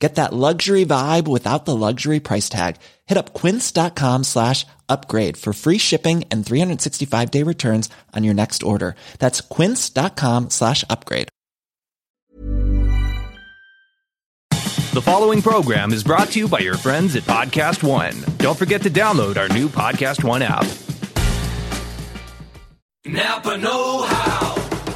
Get that luxury vibe without the luxury price tag. Hit up quince.com slash upgrade for free shipping and 365 day returns on your next order. That's quince.com slash upgrade. The following program is brought to you by your friends at Podcast One. Don't forget to download our new Podcast One app. Napa Know How.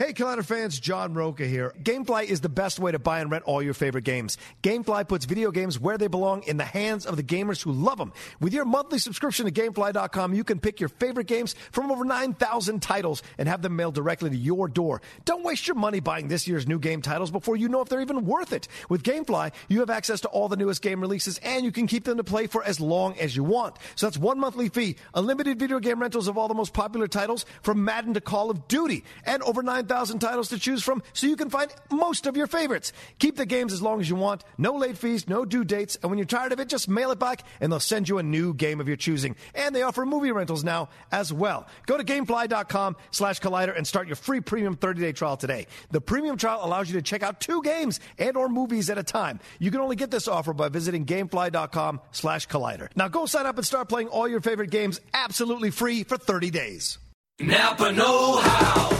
Hey, Collider fans, John Roca here. Gamefly is the best way to buy and rent all your favorite games. Gamefly puts video games where they belong in the hands of the gamers who love them. With your monthly subscription to Gamefly.com, you can pick your favorite games from over 9,000 titles and have them mailed directly to your door. Don't waste your money buying this year's new game titles before you know if they're even worth it. With Gamefly, you have access to all the newest game releases and you can keep them to play for as long as you want. So that's one monthly fee, unlimited video game rentals of all the most popular titles from Madden to Call of Duty, and over 9,000 titles to choose from so you can find most of your favorites. Keep the games as long as you want, no late fees, no due dates, and when you're tired of it, just mail it back and they'll send you a new game of your choosing. And they offer movie rentals now as well. Go to gamefly.com slash collider and start your free premium 30-day trial today. The premium trial allows you to check out two games and or movies at a time. You can only get this offer by visiting gamefly.com slash collider. Now go sign up and start playing all your favorite games absolutely free for 30 days. Napa Know How.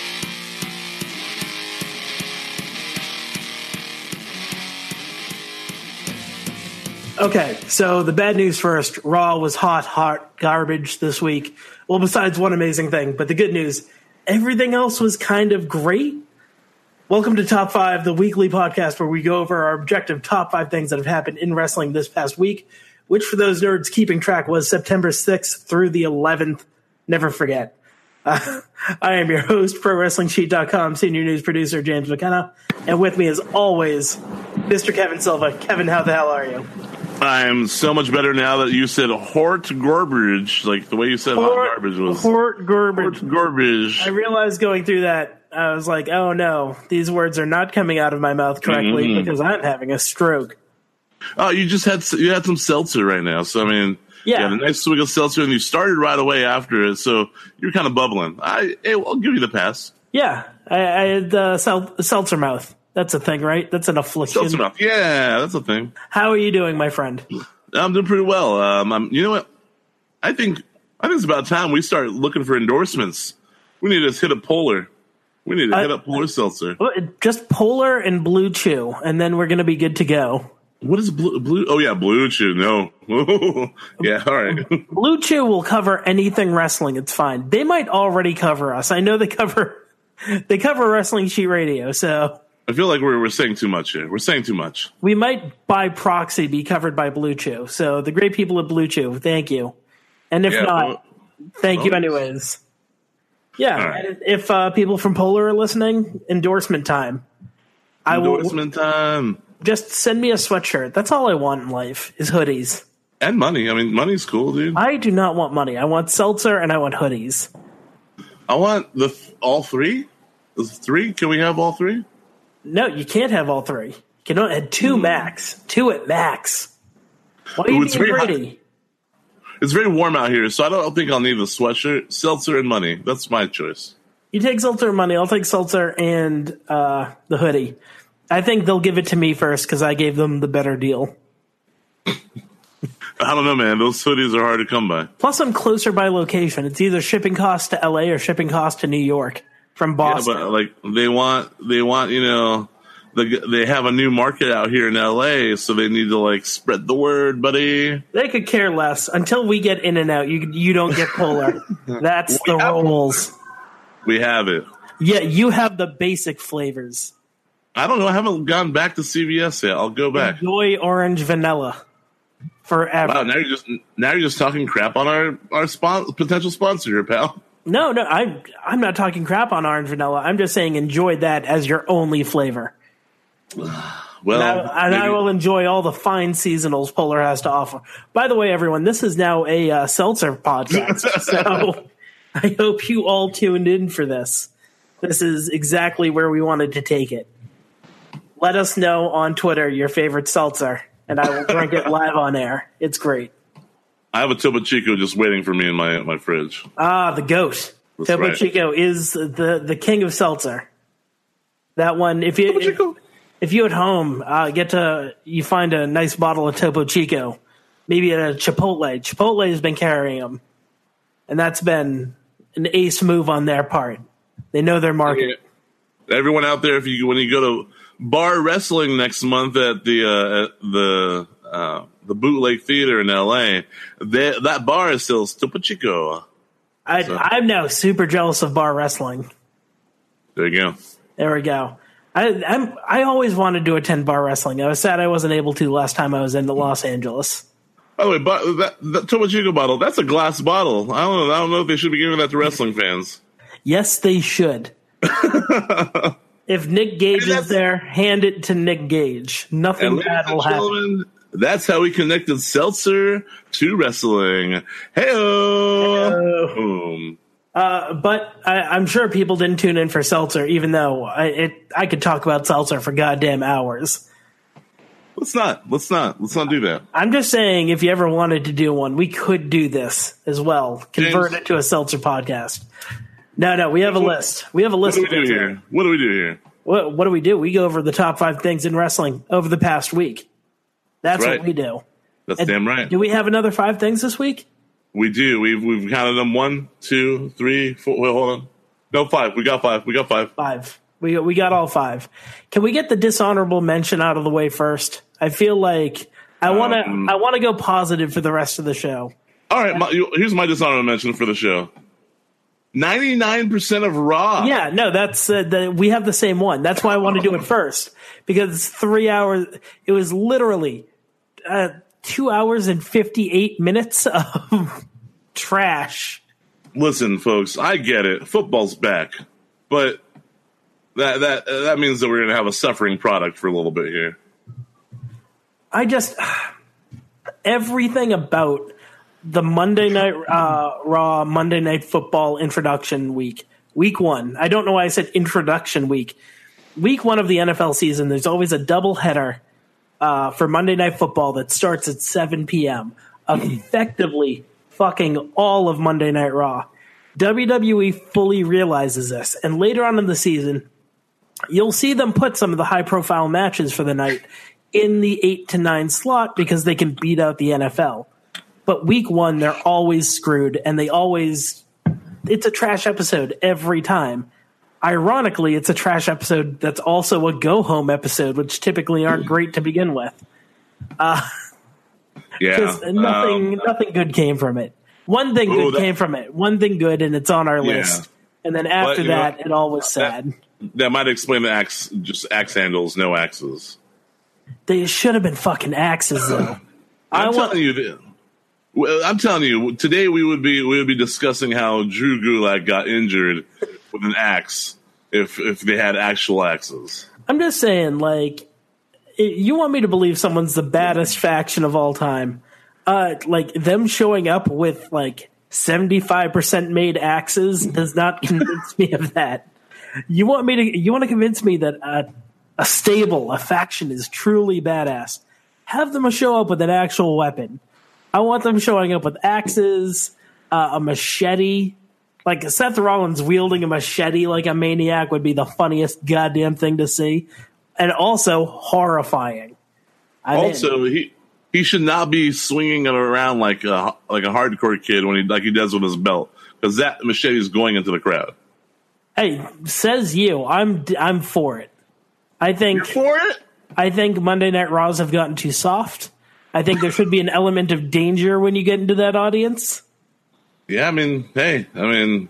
Okay, so the bad news first. Raw was hot, hot garbage this week. Well, besides one amazing thing, but the good news, everything else was kind of great. Welcome to Top 5, the weekly podcast where we go over our objective top five things that have happened in wrestling this past week, which for those nerds keeping track was September 6th through the 11th. Never forget. Uh, I am your host, ProWrestlingSheet.com senior news producer James McKenna, and with me as always, Mr. Kevin Silva. Kevin, how the hell are you? I'm so much better now that you said Hort garbage, like the way you said hot garbage was. Hort garbage. Hort garbage. I realized going through that, I was like, oh no, these words are not coming out of my mouth correctly Mhm. because I'm having a stroke. Oh, you just had you had some seltzer right now, so I mean, Yeah. you had a nice swig of seltzer, and you started right away after it, so you're kind of bubbling. I, hey, I'll give you the pass. Yeah, I, I had uh, sel- seltzer mouth. That's a thing, right? That's an affliction. Yeah, that's a thing. How are you doing, my friend? I'm doing pretty well. Um, I'm, you know what? I think I think it's about time we start looking for endorsements. We need to hit a Polar. We need to hit up Polar Seltzer. Just Polar and Blue Chew, and then we're going to be good to go. What is blue? Blue? Oh yeah, Blue Chew. No. yeah. All right. Blue Chew will cover anything wrestling. It's fine. They might already cover us. I know they cover they cover Wrestling Sheet Radio, so I feel like we're we're saying too much here. We're saying too much. we might by proxy be covered by Blue Chew. So the great people at Blue Chew, thank you. And if Yeah, not, well- thank you anyways. Yeah, right. if uh, people from Polar are listening, endorsement time. I will Endorsement time just send me a sweatshirt. That's all I want in life is hoodies. and money. I mean, money's cool, dude. I do not want money. I want seltzer and I want hoodies. I want the th- all three. Three? Can we have all three? No, you can't have all three. You can only have two max. Two at max. Why are you it's being hot. greedy? It's very warm out here, so I don't think I'll need the sweatshirt, seltzer, and money. That's my choice. You take seltzer and money. I'll take seltzer and uh, the hoodie. I think they'll give it to me first because I gave them the better deal. I don't know, man. Those hoodies are hard to come by. Plus, I'm closer by location. It's either shipping cost to LA or shipping cost to New York from Yeah, Boston. but like they want, they want, you know, the, they have a new market out here in LA, so they need to like spread the word, buddy. they could care less until we get in and out. You you don't get polar. That's the rules. We have it. Yeah, you have the basic flavors. I don't know. I haven't gone back to CVS yet. I'll go back. Enjoy orange vanilla forever. Wow, now you're just now you're just talking crap on our our spon- potential sponsor here, pal. No, no, I'm I'm not talking crap on orange vanilla. I'm just saying enjoy that as your only flavor. Well, and, I, and I will enjoy all the fine seasonals Polar has to offer. By the way, everyone, this is now a uh, seltzer podcast, so I hope you all tuned in for this. This is exactly where we wanted to take it. Let us know on Twitter your favorite seltzer, and I will drink it live on air. It's great. I have a Topo Chico just waiting for me in my my fridge. Ah, the goat. That's Topo right. Chico is the the king of seltzer. That one, if you if, if you at home uh, get to you find a nice bottle of Topo Chico, maybe at a Chipotle. Chipotle has been carrying them, and that's been an ace move on their part. They know their market. Everyone out there, if you when you go to bar wrestling next month at the uh, at the uh, the Bootleg Theater in L.A., they, that bar is still Topo Chico. I, So- I'm now super jealous of bar wrestling. There you go. There we go. I I'm, I always wanted to attend bar wrestling. I was sad I wasn't able to last time I was in Los Angeles. By the way, but that, that bottle, that's a glass bottle. I don't know. I don't know if they should be giving that to wrestling fans. Yes, they should. if Nick Gage is there, hand it to Nick Gage. Nothing bad will happen. That's how we connected seltzer to wrestling. Hey. Uh, but I, I'm sure people didn't tune in for Seltzer, even though I, it, I could talk about Seltzer for goddamn hours. Let's not. Let's not. Let's not do that. I'm just saying, if you ever wanted to do one, we could do this as well. Convert James- it to a Seltzer podcast. No, no, we have a list. We have a What list. do we do here? What do we do here? What, what do we do? We go over the top five things in wrestling over the past week. That's right. what we do. That's And damn right. Do we have another five things this week? We do. We've we've counted them. One, two, three, four. Wait, hold on. No, five. We got five. We got five. Five. We we got all five. Can we get the dishonorable mention out of the way first? I feel like I want to Um, I want to go positive for the rest of the show. All right. My, here's my dishonorable mention for the show. Ninety nine percent of Raw. Yeah, no, that's uh, the, we have the same one. That's why I want to do it first because three hours. It was literally uh, two hours and fifty eight minutes of trash. Listen, folks. I get it. Football's back, but that that that means that we're gonna have a suffering product for a little bit here. I just everything about the Monday night uh, Raw Monday Night Football introduction week, week one. I don't know why I said introduction week. Week one of the NFL season. There's always a double header uh, for Monday Night Football that starts at 7 p.m. Effectively fucking all of Monday Night Raw. WWE fully realizes this, and later on in the season, you'll see them put some of the high profile matches for the night in the eight to nine slot because they can beat out the NFL. But week one, they're always screwed and they always, it's a trash episode every time. Ironically, it's a trash episode that's also a go home episode, which typically aren't great to begin with. Uh, Yeah. nothing, Um, nothing good came from it. One thing Ooh, good that- came from it. One thing good, and it's on our Yeah. list. And then after know, that, it all was sad. that might explain the axe. Just axe handles, no axes. They should have been fucking axes, though. I I'm want telling you. that- Well, I'm telling you. Today we would be we would be discussing how Drew Gulak got injured with an axe if if they had actual axes. I'm just saying, like, you want me to believe someone's the baddest faction of all time. Uh, like, them showing up with, like, 75% made axes does not convince me of that. You want me to, you want to convince me that a, a stable, a faction is truly badass. Have them show up with an actual weapon. I want them showing up with axes, uh, a machete. Like Seth Rollins wielding a machete like a maniac would be the funniest goddamn thing to see, and also horrifying. I'm in. also, he he should not be swinging it around like a like a hardcore kid when he like he does with his belt because that machete is going into the crowd. hey, says you. I'm I'm for it. I think for it. I think Monday Night Raws have gotten too soft. I think there should be an element of danger when you get into that audience. Yeah, I mean, hey, I mean,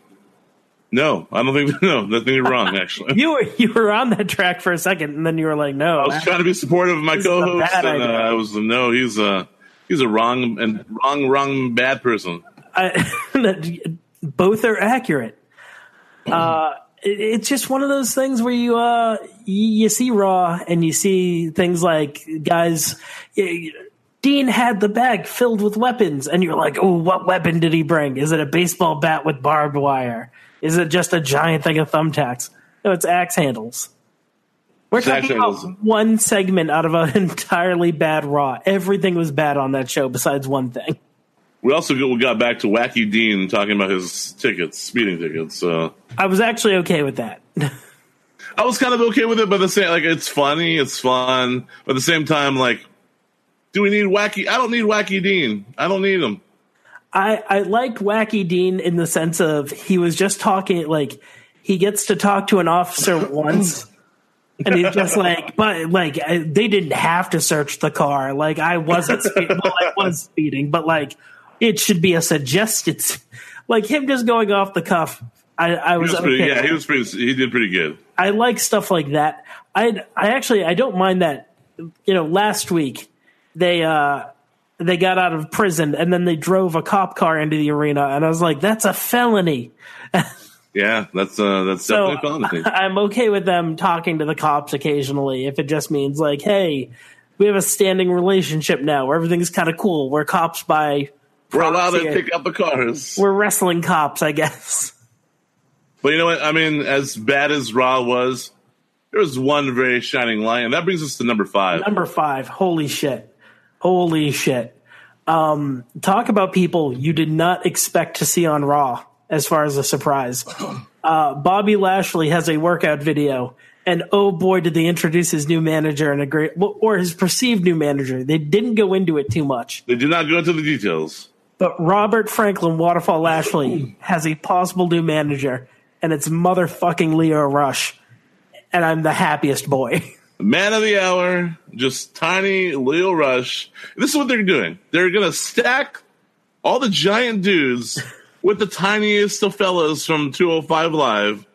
no, I don't think no, nothing you're wrong. Actually, You were you were on that track for a second, and then you were like, "No, I was trying to be supportive of my This co-host, and uh. I was no, he's a he's a wrong and wrong, wrong, bad person. I, both are accurate. Uh, it, it's just one of those things where you uh you, you see Raw and you see things like guys. Dean had the bag filled with weapons, and you're like, "Oh, what weapon did he bring? Is it a baseball bat with barbed wire? Is it just a giant thing of thumbtacks? No, it's axe handles." We're It's talking about one segment out of an entirely bad Raw. Everything was bad on that show besides one thing. We also got, we got back to Wacky Dean talking about his tickets, speeding tickets. So I was actually okay with that. I was kind of okay with it, but the same like it's funny, it's fun, but at the same time, like, do we need Wacky? I don't need Wacky Dean. I don't need him. I, I liked Wacky Dean in the sense of he was just talking like he gets to talk to an officer once, and he's just like, but like I- they didn't have to search the car. Like I wasn't, speed- well, I was speeding, but like it should be a suggested. Like him just going off the cuff. I, I was, was pretty, okay. yeah, he was pretty. He did pretty good. I like stuff like that. I I actually I don't mind that. You know, last week they uh they got out of prison and then they drove a cop car into the arena and I was like, that's a felony. Yeah, that's uh, that's So definitely. I'm okay with them talking to the cops occasionally if it just means like, hey, we have a standing relationship now where everything's kind of cool. We're cops by We're allowed to pick up the cars. We're wrestling cops, I guess. But you know what? I mean, as bad as Raw was, there was one very shining light, and that brings us to number five. Number five. Holy shit. Holy shit. Um, talk about people you did not expect to see on Raw as far as a surprise. Uh, Bobby Lashley has a workout video, and oh boy, did they introduce his new manager and a great, or his perceived new manager. They didn't go into it too much. They did not go into the details. But Robert Franklin Waterfall Lashley has a possible new manager, and it's motherfucking Lio Rush. And I'm the happiest boy. Man of the hour, just tiny Lio Rush. This is what they're doing. They're gonna stack all the giant dudes with the tiniest of fellas from 205 Live,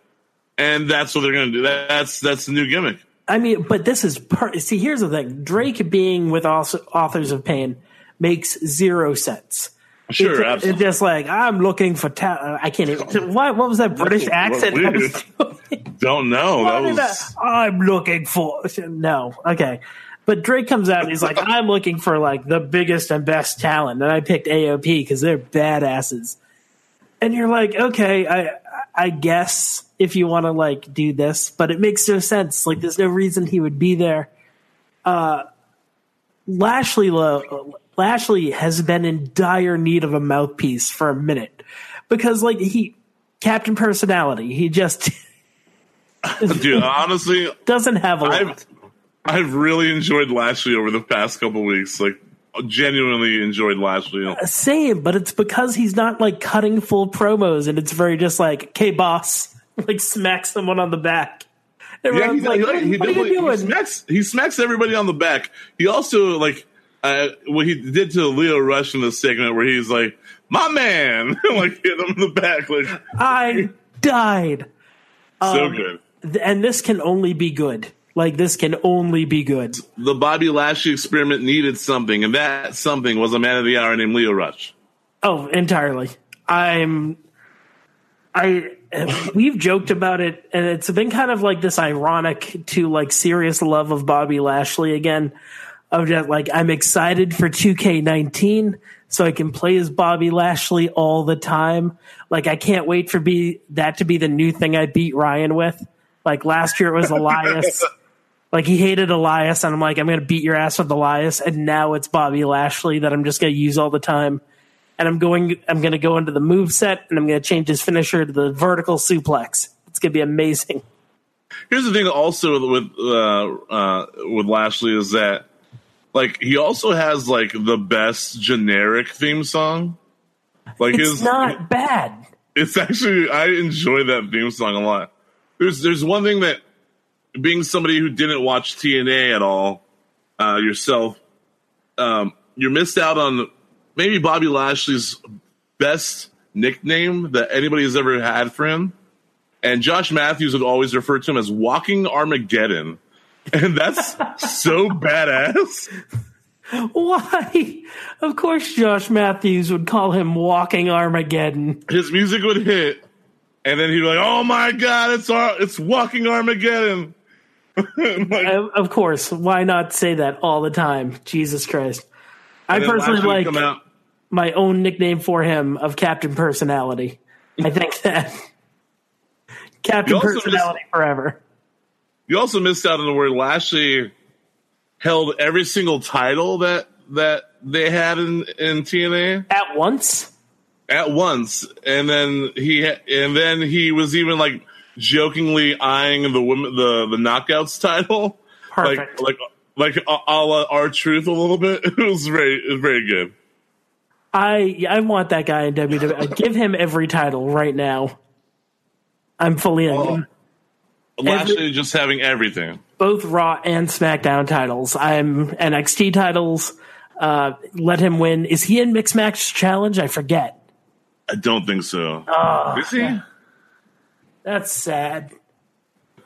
and that's what they're gonna do. That's that's the new gimmick. I mean, but this is per- see. Here's the thing: Drake being with authors of pain makes zero sense. Sure, it's, absolutely. it's just like I'm looking for. Ta- I can't even. What? What was that British accent? Don't know. That was I'm looking for no. Okay. But Drake comes out and he's like, I'm looking for like the biggest and best talent. And I picked AOP because they're badasses. And you're like, okay, I I guess if you want to like do this, but it makes no sense. Like there's no reason he would be there. Uh Lashley Lashley has been in dire need of a mouthpiece for a minute. Because like he Captain Personality, he just dude. Honestly, doesn't have a lot. I've I've really enjoyed Lashley over the past couple weeks. Like genuinely enjoyed Lashley. Same, but it's because he's not like cutting full promos and it's very just like, okay, boss, like smack someone on the back. Yeah, he, like, he- what, he what are you doing? smacks, he smacks everybody on the back. He also like uh, what he did to Lio Rush in the segment where he's like, "My man," like hit him in the back, like I died. so Um, good. And this can only be good. Like, this can only be good. The Bobby Lashley experiment needed something, and that something was a man of the hour named Lio Rush. Oh, entirely. I'm. I we've joked about it, and it's been kind of like this ironic to like serious love of Bobby Lashley again. Of just like I'm excited for 2K19, so I can play as Bobby Lashley all the time. Like I can't wait for be that to be the new thing I beat Ryan with. Like last year it was Elias. like he hated Elias, and I'm like I'm gonna beat your ass with Elias, and now it's Bobby Lashley that I'm just gonna use all the time and I'm going. I'm going to go into the move set, and I'm going to change his finisher to the vertical suplex. It's going to be amazing. Here's the thing, also with uh, uh, with Lashley is that like he also has like the best generic theme song. Like It's his not bad. It's actually I enjoy that theme song a lot. There's there's one thing that being somebody who didn't watch TNA at all uh, yourself, um, you missed out on maybe Bobby Lashley's best nickname that anybody has ever had for him. And Josh Matthews would always refer to him as Walking Armageddon. And that's so badass. Why? Of course, Josh Matthews would call him Walking Armageddon. His music would hit, and then he'd be like, "Oh my god, it's Ar- it's Walking Armageddon." Uh, of course, why not say that all the time? Jesus Christ! I personally like my own nickname for him of Captain Personality. I think that Captain You also just- Personality forever. You also missed out on the word Lashley held every single title that that they had in in TNA at once. At once, and then he and then he was even like jokingly eyeing the women the the knockouts title, Perfect. like like like a, la R-Truth a little bit. It was very it was very good. I I want that guy in WWE. Give him every title right now. I'm fully in. Oh. Lashley just having everything. Both Raw and SmackDown titles. I'm NXT titles. Uh, let him win. Is he in Mixed Match Challenge? I forget. I don't think so. Oh, Is he? That's sad.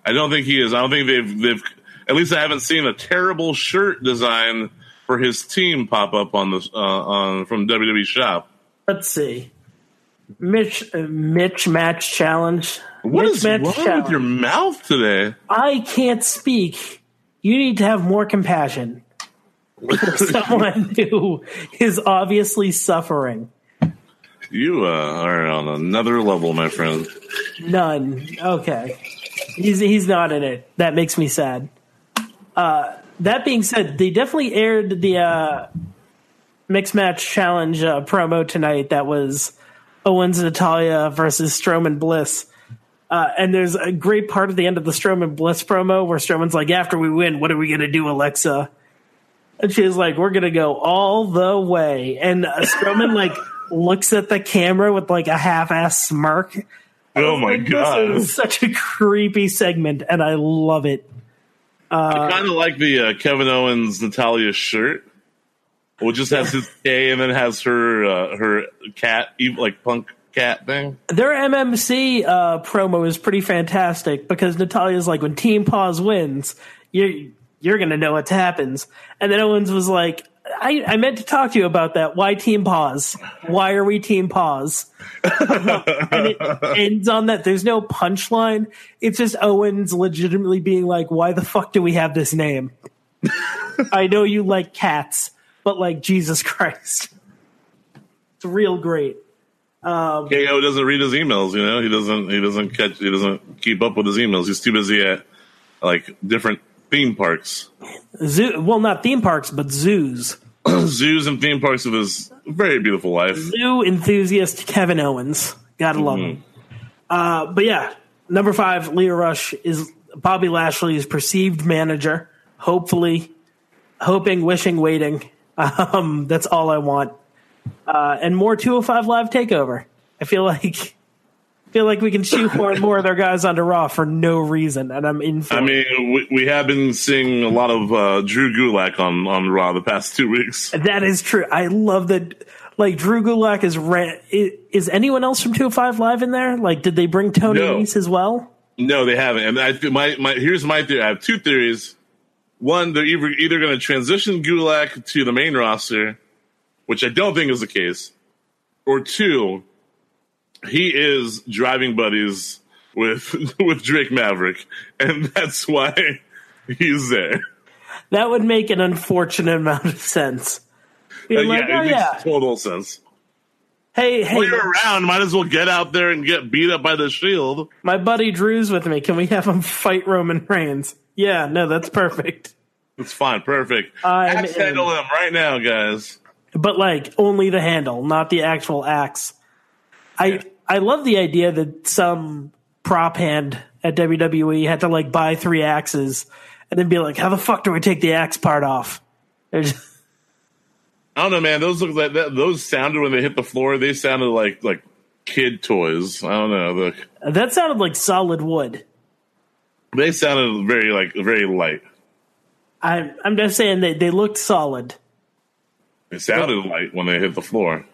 I don't think he is. I don't think they've they've at least I haven't seen a terrible shirt design for his team pop up on the uh, on from WWE shop. Let's see. Mitch uh, Mitch match challenge. What Mitch is match wrong challenge. with your mouth today? I can't speak. You need to have more compassion for someone who is obviously suffering. You uh, are on another level, my friend. None. Okay. He's he's not in it. That makes me sad. Uh, that being said, they definitely aired the uh, mixed match challenge uh, promo tonight. That was Owens Natalya versus Strowman Bliss. Uh, and there's a great part at the end of the Strowman Bliss promo where Strowman's like, "After we win, what are we gonna do, Alexa?" And she's like, "We're gonna go all the way." And uh, Strowman like looks at the camera with like a half-ass smirk. Oh my Like, god! This is such a creepy segment, and I love it. I kind of like the uh, Kevin Owens Natalya shirt. Well, just has his K and then has her uh, her cat, like punk cat thing. Their MMC uh, promo is pretty fantastic because Natalya's like, when Team Paws wins, you're you're gonna know what happens. And then Owens was like, I, I meant to talk to you about that. Why Team Paws? Why are we Team Paws? and it ends on that. There's no punchline. It's just Owens legitimately being like, why the fuck do we have this name? I know you like cats, but like Jesus Christ. It's real great. Um, KO doesn't read his emails. You know, he doesn't. He doesn't catch. He doesn't keep up with his emails. He's too busy at like different theme parks, Zoo, well, not theme parks, but zoos. zoos, and theme parks of his very beautiful life. Zoo enthusiast Kevin Owens. Gotta love him. Uh, but yeah, number five, Lio Rush is Bobby Lashley's perceived manager. Hopefully, hoping, wishing, waiting. Um, that's all I want. Uh, and more 205 Live Takeover. I feel like. Feel like we can shoehorn more of their guys onto Raw for no reason, and I'm in for I mean, we, we have been seeing a lot of uh, Drew Gulak on on Raw the past two weeks. That is true. I love that. Like Drew Gulak is. Ra- i- is anyone else from 205 Live in there? Like, did they bring Tony No. Nese as well? No, they haven't. And I my my here's my theory. I have two theories. One, they're either either going to transition Gulak to the main roster, which I don't think is the case, or two, he is driving buddies with with Drake Maverick, and that's why he's there. That would make an unfortunate amount of sense. Uh, like, yeah, oh it makes yeah, total sense. hey, hey, you're around, might as well get out there and get beat up by the Shield. my buddy Drew's with me. Can we have him fight Roman Reigns? Yeah, no, that's perfect. It's fine, perfect. I'm Axe in. handle him right now, guys. But like only the handle, not the actual axe. I I love the idea that some prop hand at WWE had to like buy three axes and then be like, how the fuck do I take the axe part off? Just- I don't know, man. Those look like that. Those sounded when they hit the floor. They sounded like like kid toys. I don't know. Look, that sounded like solid wood. they sounded very like very light. I, I'm just saying they, they looked solid. They sounded light when they hit the floor.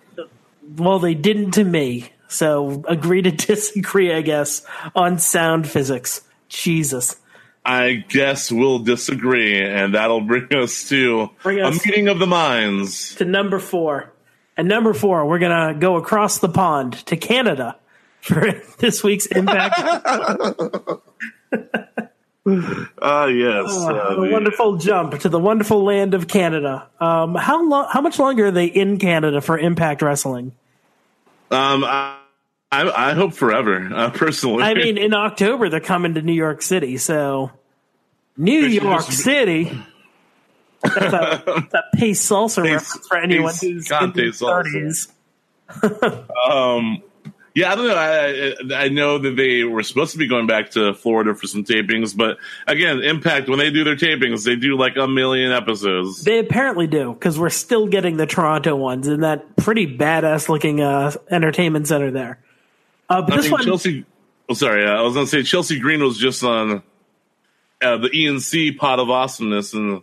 Well, they didn't to me. So agree to disagree, I guess, on sound physics. Jesus. I guess we'll disagree, and that'll bring us to Bring a meeting of the minds. To number four. And number four, we're going to go across the pond to Canada for this week's Impact. Ah, yes. uh, a the- wonderful jump to the wonderful land of Canada. Um, how long? How much longer are they in Canada for Impact Wrestling? Um, I, I, I hope forever. Uh, personally, I mean, in October they're coming to New York City, so New York just- City. That's a, that's a pace salsa reference for anyone who's in their. 30s. Um, yeah, I don't know. I, I I know that they were supposed to be going back to Florida for some tapings, but again, Impact when they do their tapings, they do like a million episodes. They apparently do because we're still getting the Toronto ones in that pretty badass looking uh, entertainment center there. Uh, but I this one, Chelsea. Oh, sorry, uh, I was going to say Chelsea Green was just on uh, the E&C Pod of Awesomeness, and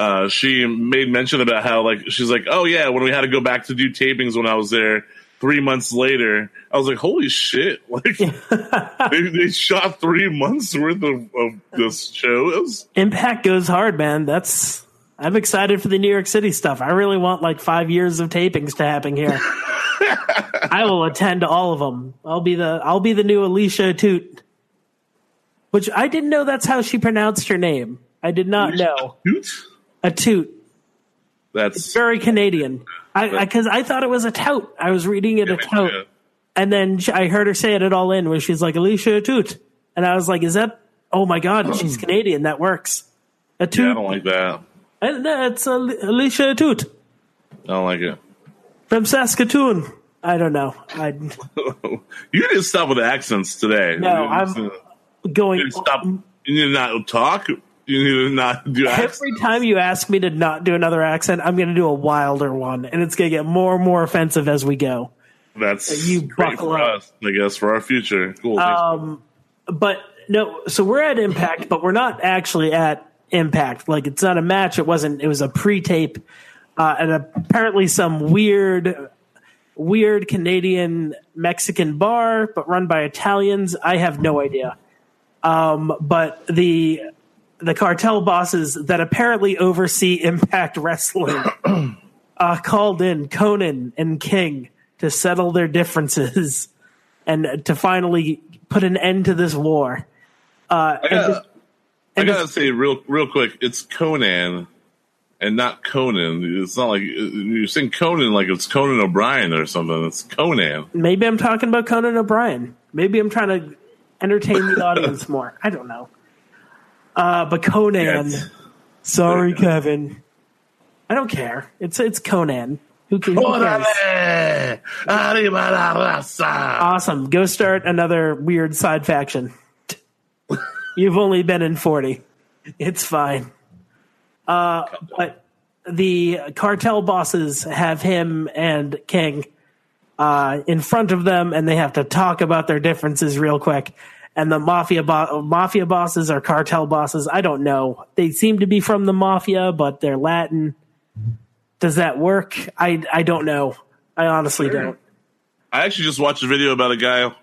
uh, she made mention about how like she's like, oh yeah, when we had to go back to do tapings when I was there three months later, I was like, holy shit! Like they, they shot three months worth of, of this shows. Impact goes hard, man. That's I'm excited for the New York City stuff. I really want like five years of tapings to happen here. I will attend all of them. I'll be the I'll be the new Alicia Toot. Which I didn't know that's how she pronounced her name. I did not know. Toot? A toot. That's Very Canadian. I because I, thought it was a tout. I was reading it a tout, yeah. and then I heard her say it at all in where she's like Alicia Toot, and I was like, "Is that? Oh my god, she's Canadian. That works." A Yeah, I don't like that. And that's uh, Alicia Toot I don't like it. from Saskatoon. I don't know. I You to stop with the accents today. no, I'm going. you need to stop. You to not talk. You need to not do accents. Every time you ask me to not do another accent, I'm going to do a wilder one, and it's going to get more and more offensive as we go. That's You buckle for up. us, I guess, for our future. Cool. Um, but no, so we're at Impact, but we're not actually at Impact. Like it's not a match. It wasn't. It was a pre-tape, uh, and apparently some weird, weird Canadian Mexican bar, but run by Italians. I have no idea. Um, but the the cartel bosses that apparently oversee Impact Wrestling uh, called in Konnan and King to settle their differences and to finally put an end to this war. Uh, I gotta, I and gotta say real, real quick. It's Conan and not Conan. It's not like you're saying Conan like it's Conan O'Brien or something. It's Conan. maybe I'm talking about Conan O'Brien. Maybe I'm trying to entertain the audience more. I don't know. Uh, but Conan, Yes. sorry, Kevin. I don't care. It's it's Conan. Who can? Who cares? Awesome. Go start another weird side faction. You've only been in 40. It's fine. Uh, but the cartel bosses have him and King uh, in front of them, and they have to talk about their differences real quick. And the mafia bo- mafia bosses are cartel bosses. I don't know. They seem to be from the mafia, but they're Latin. Does that work? I I don't know. I honestly don't. I actually just watched a video about a guy,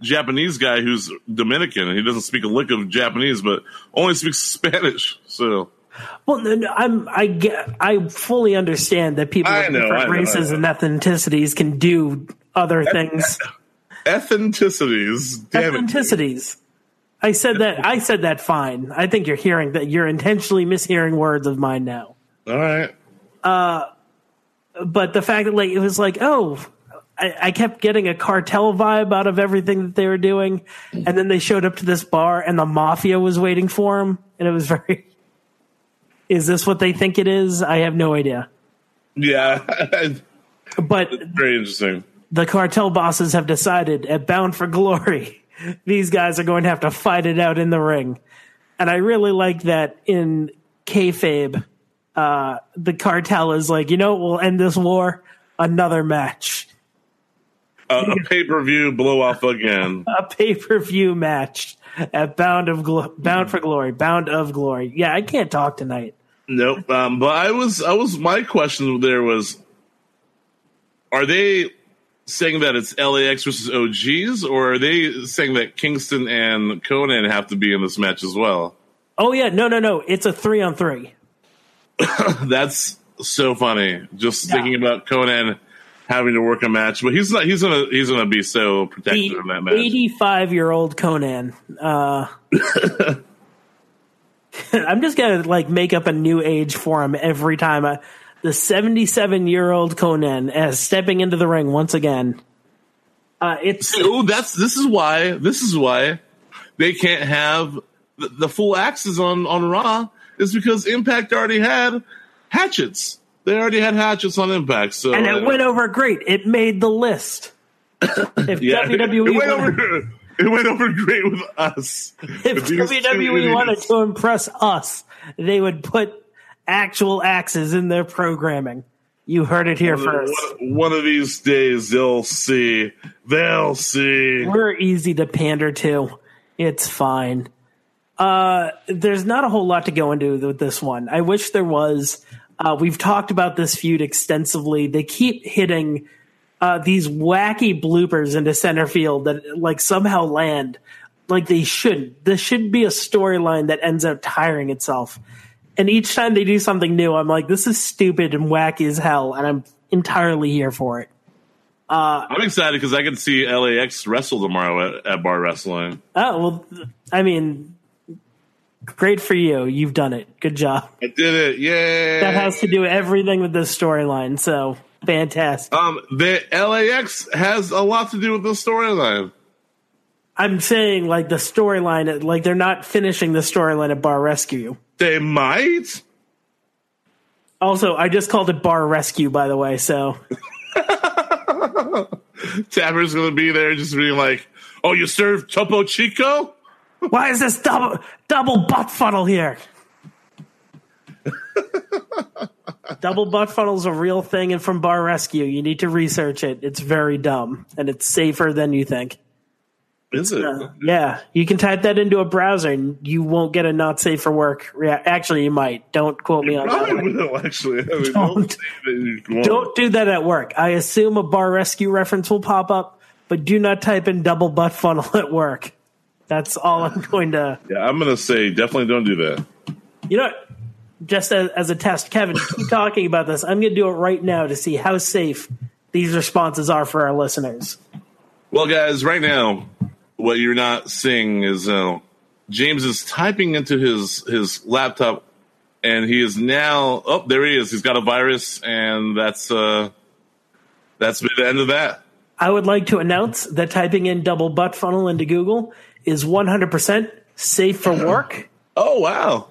Japanese guy who's Dominican, and he doesn't speak a lick of Japanese, but only speaks Spanish. So Well, I'm I get I fully understand that people of different know, races I and ethnicities can do other things. ethnicities. Ethnicities. I said that. I said that. Fine. I think you're hearing that. You're intentionally mishearing words of mine now. All right. Uh, But the fact that like it was like, oh, I, I kept getting a cartel vibe out of everything that they were doing, and then they showed up to this bar and the mafia was waiting for him, and it was very. Is this what they think it is? I have no idea. Yeah, But very interesting. The cartel bosses have decided at Bound for Glory, these guys are going to have to fight it out in the ring. And I really like that in kayfabe, uh, the cartel is like, you know, we'll end this war, another match, Uh, a pay per view blow off again. a pay per view match at Bound of Glo- Bound for Glory, Bound of Glory. Yeah, I can't talk tonight. Nope. Um, but I was, I was. My question there was: Are they saying that it's LAX versus OGs, or are they saying that Kingston and Konnan have to be in this match as well? Oh yeah, no, no, no, it's a three on three. That's so funny. Just thinking about Konnan having to work a match, but he's not. He's gonna. He's gonna be so protected in that match. 85 year old Konnan. Uh, I'm just gonna like make up a new age for him every time. Uh, the 77 year old Konnan as stepping into the ring once again. Uh, it's Oh, that's this is why. This is why they can't have the, the full axes on on Raw. Is because Impact already had hatchets. They already had hatchets on Impact. So and uh, it went over great. It made the list. If yeah, WWE it went over. It went over great with us. if WWE wanted to impress us, they would put actual axes in their programming. You heard it here first. One, one of these days they'll see. They'll see. We're easy to pander to. It's fine. Uh, there's not a whole lot to go into with this one. I wish there was. Uh, we've talked about this feud extensively. They keep hitting uh, these wacky bloopers into center field that like somehow land like they shouldn't. This should be a storyline that ends up tiring itself. And each time they do something new, I'm like, this is stupid and wacky as hell, and I'm entirely here for it. Uh, I'm excited because I can see LAX wrestle tomorrow at, at Bar Wrestling. oh well, I mean, great for you. You've done it. Good job. I did it! Yay! That has to do everything with this storyline. So fantastic. Um, the LAX has a lot to do with the storyline. I'm saying like the storyline, like they're not finishing the storyline at Bar Rescue. They might. Also, I just called it Bar Rescue, by the way. So Taffer's gonna be there, just being like, "Oh, you serve Topo Chico? why is this double double butt funnel here? double butt funnel is a real thing, and from Bar Rescue, you need to research it. It's very dumb, and it's safer than you think. Is it? Uh, yeah, you can type that into a browser, and you won't get a not safe for work. Rea- Actually, you might. Don't quote me on that. Will actually. I mean, Don't. you won't. Don't do that at work. I assume a bar rescue reference will pop up, but do not type in double butt funnel at work. That's all I'm going to. Yeah, I'm gonna say definitely don't do that. You know, just as, as a test, Kevin, keep talking about this. I'm going to do it right now to see how safe these responses are for our listeners. Well, guys, right now, what you're not seeing is uh, James is typing into his his laptop, and he is now. Oh, there he is. He's got a virus, and that's uh, that's been the end of that. I would like to announce that typing in double butt funnel into Google is 100% safe for work. Oh wow!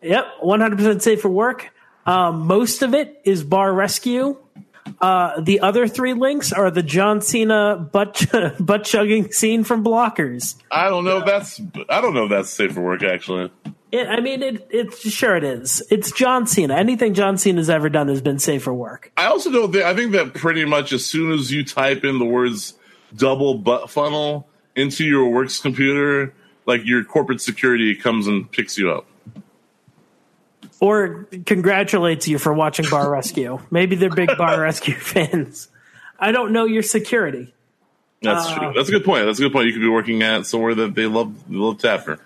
Yep, 100% safe for work. Um, most of it is bar rescue. Uh, the other three links are the John Cena butt butt chugging scene from Blockers. I don't know if that's I don't know if that's safe for work actually. It, I mean, it, it's sure it is. It's John Cena. Anything John Cena's ever done has been safe for work. I also don't think I think that pretty much as soon as you type in the words double butt funnel into your works computer, like your corporate security comes and picks you up. Or congratulates you for watching Bar Rescue. Maybe they're big Bar Rescue fans. I don't know your security. That's Uh, true. That's a good point. That's a good point. You could be working at somewhere that they love they love Taffer.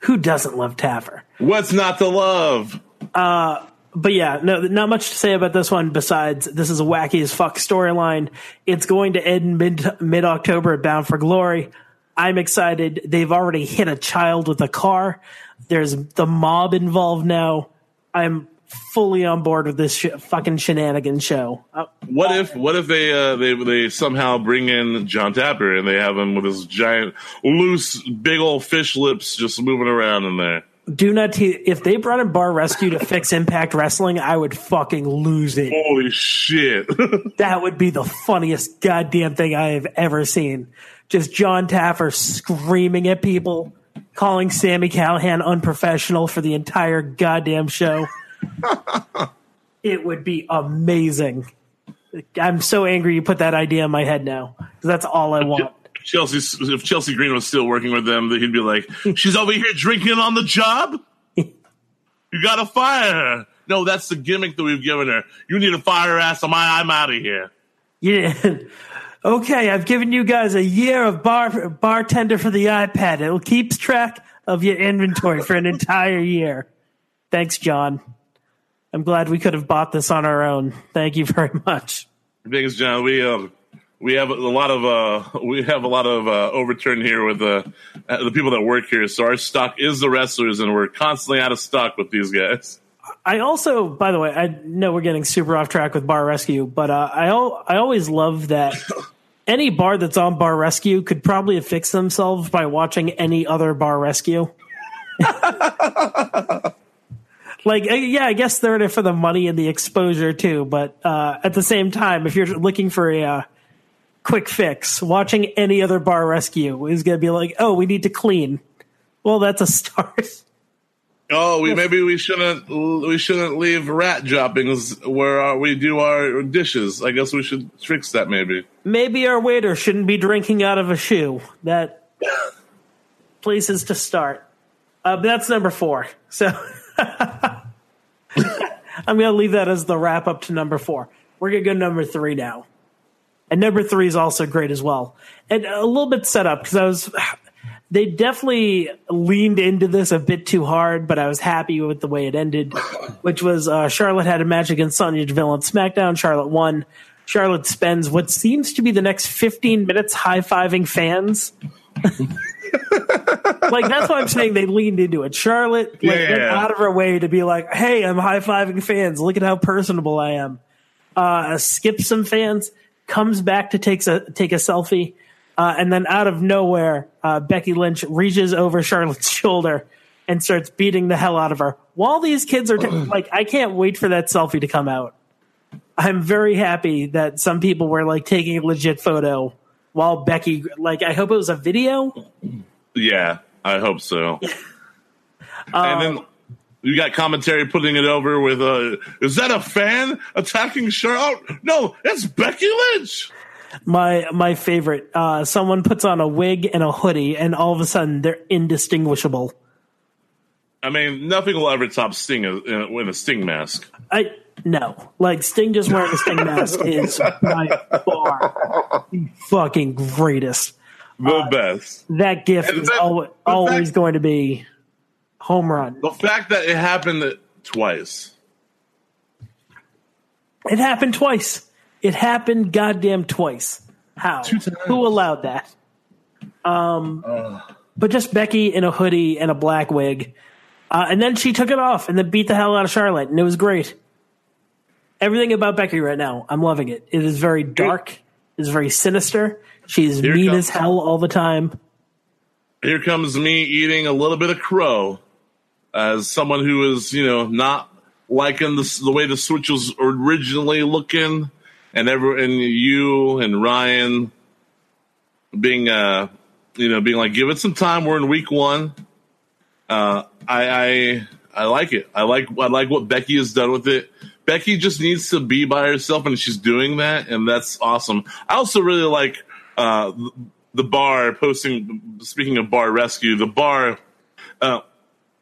Who doesn't love Taffer? What's not to love? Uh, but yeah, no, not much to say about this one besides this is a wacky as fuck storyline. It's going to end mid mid October at Bound for Glory. I'm excited. They've already hit a child with a car. There's the mob involved now. I'm fully on board with this sh- fucking shenanigan show. Uh, What if what if they uh, they they somehow bring in John Taffer and they have him with his giant loose big old fish lips just moving around in there? do not te- if they brought in Bar Rescue to fix Impact Wrestling, I would fucking lose it. Holy shit! That would be the funniest goddamn thing I have ever seen. Just John Taffer screaming at people, calling Sami Callihan unprofessional for the entire goddamn show. it would be amazing. I'm so angry you put that idea in my head now. That's all I want. Chelsea, if Chelsea Green was still working with them, he'd be like, "She's over here drinking on the job. You gotta fire her." No, that's the gimmick that we've given her. You need to fire her ass, or my I'm out of here. Yeah. Okay, I've given you guys a year of bar bartender for the iPad. It keeps track of your inventory for an entire year. Thanks, John. I'm glad we could have bought this on our own. Thank you very much. Thanks, John, we um, we have a lot of uh, we have a lot of uh, overturn here with uh, the people that work here. So our stock is the wrestlers, and we're constantly out of stock with these guys. I also, by the way, I know we're getting super off track with Bar Rescue, but uh, I al- I always love that any bar that's on Bar Rescue could probably fix themselves by watching any other Bar Rescue. like, yeah, I guess they're in it for the money and the exposure too, but uh, at the same time, if you're looking for a uh, quick fix, watching any other Bar Rescue is going to be like, oh, we need to clean. Well, that's a start. Oh, we maybe we shouldn't we shouldn't leave rat droppings where uh, we do our dishes. I guess we should fix that maybe. maybe our waiter shouldn't be drinking out of a shoe. That places to start. Uh, that's number four. So I'm going to leave that as the wrap up to number four. We're going to go number three now. And number three is also great as well. And a little bit set up because I was, they definitely leaned into this a bit too hard, but I was happy with the way it ended, which was uh, Charlotte had a match against Sonya Deville on SmackDown. Charlotte won. Charlotte spends what seems to be the next 15 minutes high fiving fans. like that's why I'm saying they leaned into it. Charlotte like, went Yeah. out of her way to be like, "Hey, I'm high fiving fans. Look at how personable I am." Uh, skips some fans, comes back to take a take a selfie, uh, and then out of nowhere, uh, Becky Lynch reaches over Charlotte's shoulder and starts beating the hell out of her. While these kids are t- like, I can't wait for that selfie to come out. I'm very happy that some people were like taking a legit photo while Becky like I hope it was a video. Yeah, I hope so. Um, and then you got commentary putting it over with uh, is that a fan attacking Charlotte? No, it's Becky Lynch. My my favorite. Uh, someone puts on a wig and a hoodie, and all of a sudden they're indistinguishable. I mean, nothing will ever top Sting in a, Sting mask. I no, like Sting just wearing a Sting mask is by far the fucking greatest. The best. That gift And is that- al- always fact- going to be home run. The fact that it happened twice. It happened twice. It happened goddamn twice. How? Who allowed that? Um, but just Becky in a hoodie and a black wig, uh, and then she took it off and then beat the hell out of Charlotte, and it was great. Everything about Becky right now, I'm loving it. It is very dark. It is very sinister. She's Here mean as hell all the time. Here comes me eating a little bit of crow as someone who is, you know, not liking the, the way the Switch was originally looking, and every and you and Ryan being, uh, you know, being like, give it some time. We're in week one. Uh, I, I I like it. I like I like what Becky has done with it. Becky just needs to be by herself, and she's doing that, and that's awesome. I also really like uh, the bar posting. Speaking of bar rescue, the bar uh,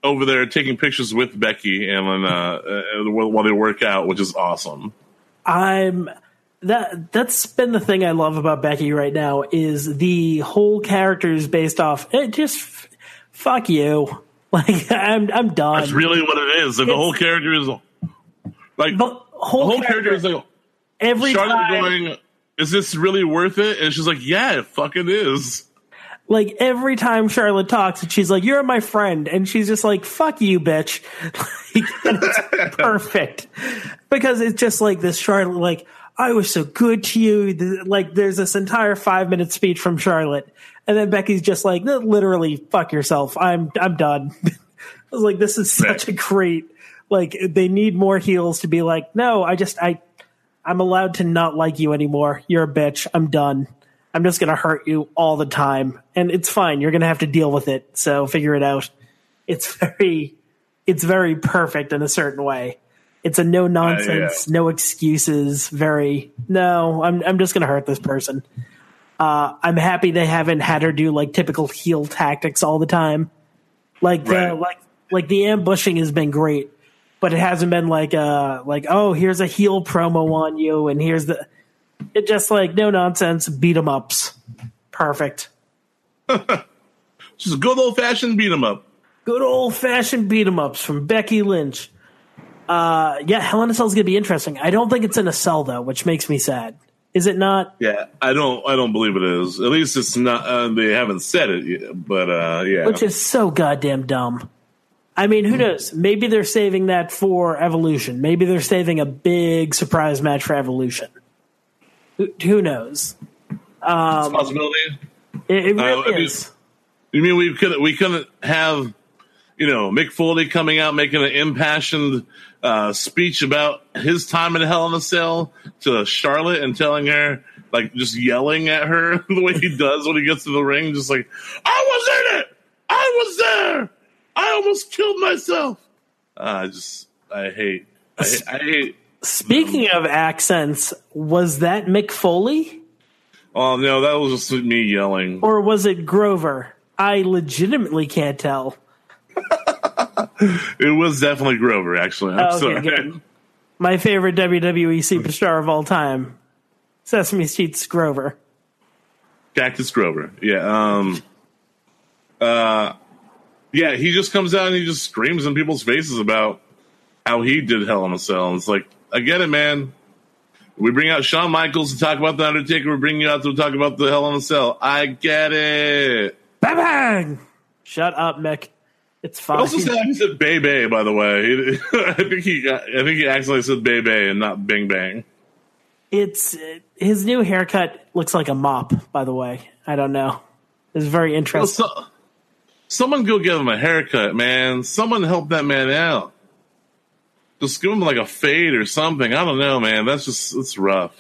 over there taking pictures with Becky and uh, uh, while they work out, which is awesome. I'm that that's been the thing I love about Becky right now is the whole character is based off it just fuck you. Like I'm I'm done. That's really what it is. And the whole character is like the the whole, whole character, character is like every Charlotte time going, "Is this really worth it?" And she's like, "Yeah, it fucking is." like every time Charlotte talks and she's like you're my friend and she's just like fuck you bitch. Like, it's perfect. Because it's just like this Charlotte like I was so good to you. Like there's this entire 5 minute speech from Charlotte and then Becky's just like literally fuck yourself. I'm I'm done. I was like this is such a great like they need more heels to be like no, I just I I'm allowed to not like you anymore. You're a bitch. I'm done. I'm just going to hurt you all the time. And it's fine. You're going to have to deal with it. So figure it out. It's very, it's very perfect in a certain way. It's a no nonsense, no excuses, very, no, I'm, I'm just going to hurt this person. Uh, I'm happy they haven't had her do like typical heel tactics all the time. Like the, Right. like, like the ambushing has been great, but it hasn't been like, uh, like, oh, here's a heel promo on you and here's the, it just like no nonsense beat 'em ups. Perfect. Just good old fashioned beat 'em up. Good old fashioned beat 'em ups from Becky Lynch. Uh, yeah, Hell in a Cell's gonna be interesting. I don't think it's in a cell though, which makes me sad. Is it not? Yeah, I don't. I don't believe it is. At least it's not. Uh, they haven't said it yet. But uh, yeah, Which is so goddamn dumb. I mean, who knows? Maybe they're saving that for Evolution. Maybe they're saving a big surprise match for Evolution. Who, who knows? a possibility. It, it Uh, really mean, is. You mean we could we couldn't have you know Mick Foley coming out making an impassioned uh, speech about his time in Hell in a Cell to Charlotte and telling her like just yelling at her the way he does when he gets to the ring, just like I was in it, I was there, I almost killed myself. Uh, I just I hate I, I hate. Speaking of accents, was that Mick Foley Oh no, that was just me yelling. or was it Grover? I legitimately can't tell. It was definitely Grover. Actually, I'm Oh, okay, sorry. good. My favorite WWE superstar of all time, Sesame Street's Grover. Cactus Grover. Yeah. Um. Uh. Yeah, he just comes out and he just screams in people's faces about how he did Hell in a Cell. And it's like, I get it, man. We bring out Shawn Michaels to talk about the Undertaker. We bring you out to talk about the Hell in a Cell. I get it. Bang bang. Shut up, Mick. It's fine. also said he said Bay Bay. By the way, I think he got, I think he accidentally said Bay Bay and not Bing Bang. It's his new haircut looks like a mop. By the way, I don't know. It's very Well, interesting. so, someone go give him a haircut, man. Someone help that man out. Just give him like a fade or something. I don't know, man. That's just it's rough.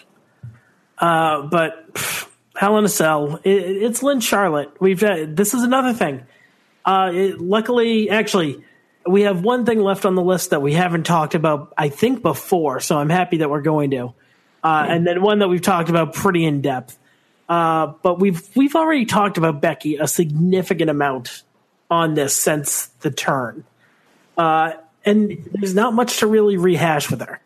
Uh, but pff, Hell in a Cell. It, it's Lynn Charlotte. We've uh, this is another thing. Uh, it, luckily, actually, we have one thing left on the list that we haven't talked about. I think before, so I'm happy that we're going to. Uh, and then one that we've talked about pretty in depth. Uh, but we've we've already talked about Becky a significant amount on this since the turn, uh, and there's not much to really rehash with her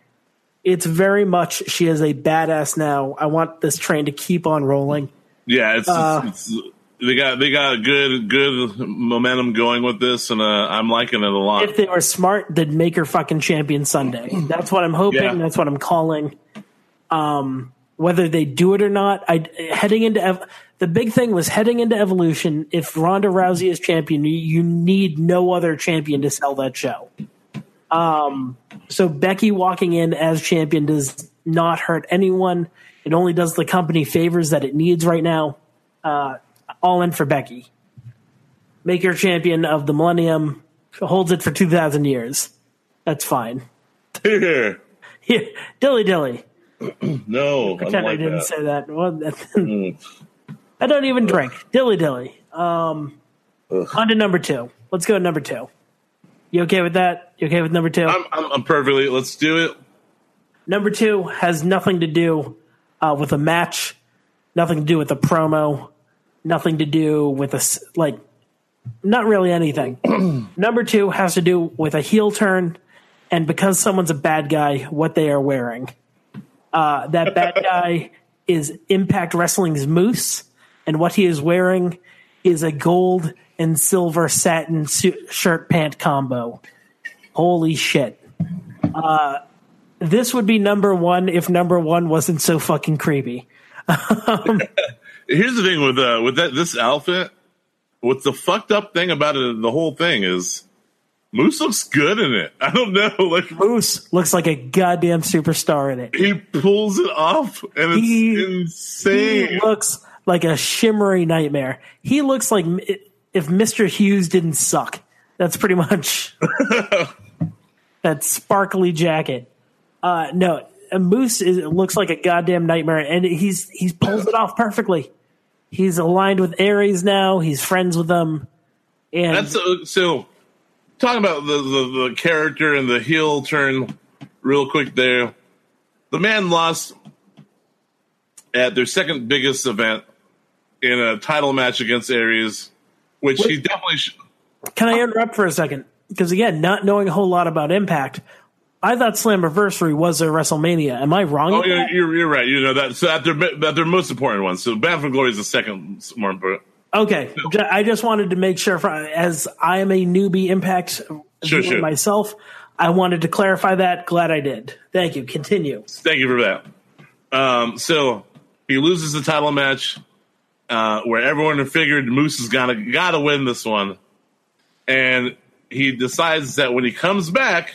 it's very much she is a badass now. I want this train to keep on rolling. Yeah, it's, Uh, it's, it's they got they got a good good momentum going with this, and uh, I'm liking it a lot. If they were smart, they'd make her fucking champion Sunday. That's what I'm hoping. Yeah. That's what I'm calling. Um, whether they do it or not, I heading into ev- the big thing was heading into Evolution. If Ronda Rousey is champion, you, you need no other champion to sell that show. Um, so Becky walking in as champion does not hurt anyone. It only does the company favors that it needs right now. Uh, all in for Becky. Make her champion of the Millennium. Holds it for two thousand years. That's fine. Here, Here, dilly dilly. no, I Pretend don't I didn't that. say that. Well, that- I don't even drink. Dilly dilly. Um, on to number two. Let's go to number two. You okay with that? You okay with number 2 I'm, I'm, I'm perfectly. Let's do it. Number two has nothing to do uh, with a match, nothing to do with a promo, nothing to do with a like, not really anything. Number two has to do with a heel turn, and because someone's a bad guy, what they are wearing. Uh, that bad guy is Impact Wrestling's Moose, and what he is wearing is a gold and silver satin suit, shirt pant combo. Holy shit this would be number one if number one wasn't so fucking creepy. Here's the thing with uh, with that this outfit. What's the fucked up thing about it? The whole thing is Moose looks good in it. I don't know, like Moose looks like a goddamn superstar in it. he pulls it off, and it's He- insane. He looks like a shimmery nightmare. He looks like if Mr. Hughes didn't suck. That's pretty much that sparkly jacket. Uh, no, Moose is, looks like a goddamn nightmare, and he's he's pulls it off perfectly. He's aligned with Aries now. He's friends with them, and That's uh, so. Talking about the, the the character and the heel turn, real quick there. The man lost at their second biggest event in a title match against Aries, which he definitely. Sh- Can I interrupt for a second? Because again, not knowing a whole lot about Impact, I thought Slammiversary was a WrestleMania. Am I wrong? oh, with you're, you're right. You know that. So at their at their most important one. So Bound for Glory is the second more important. Okay, Ju- I just wanted to make sure, for, as I am a newbie Impact Sure, sure. myself, I wanted to clarify that. Glad I did. Thank you. Continue. Thank you for that. Um, so he loses the title match, uh, where everyone figured Moose is gonna gotta win this one, and he decides that when he comes back,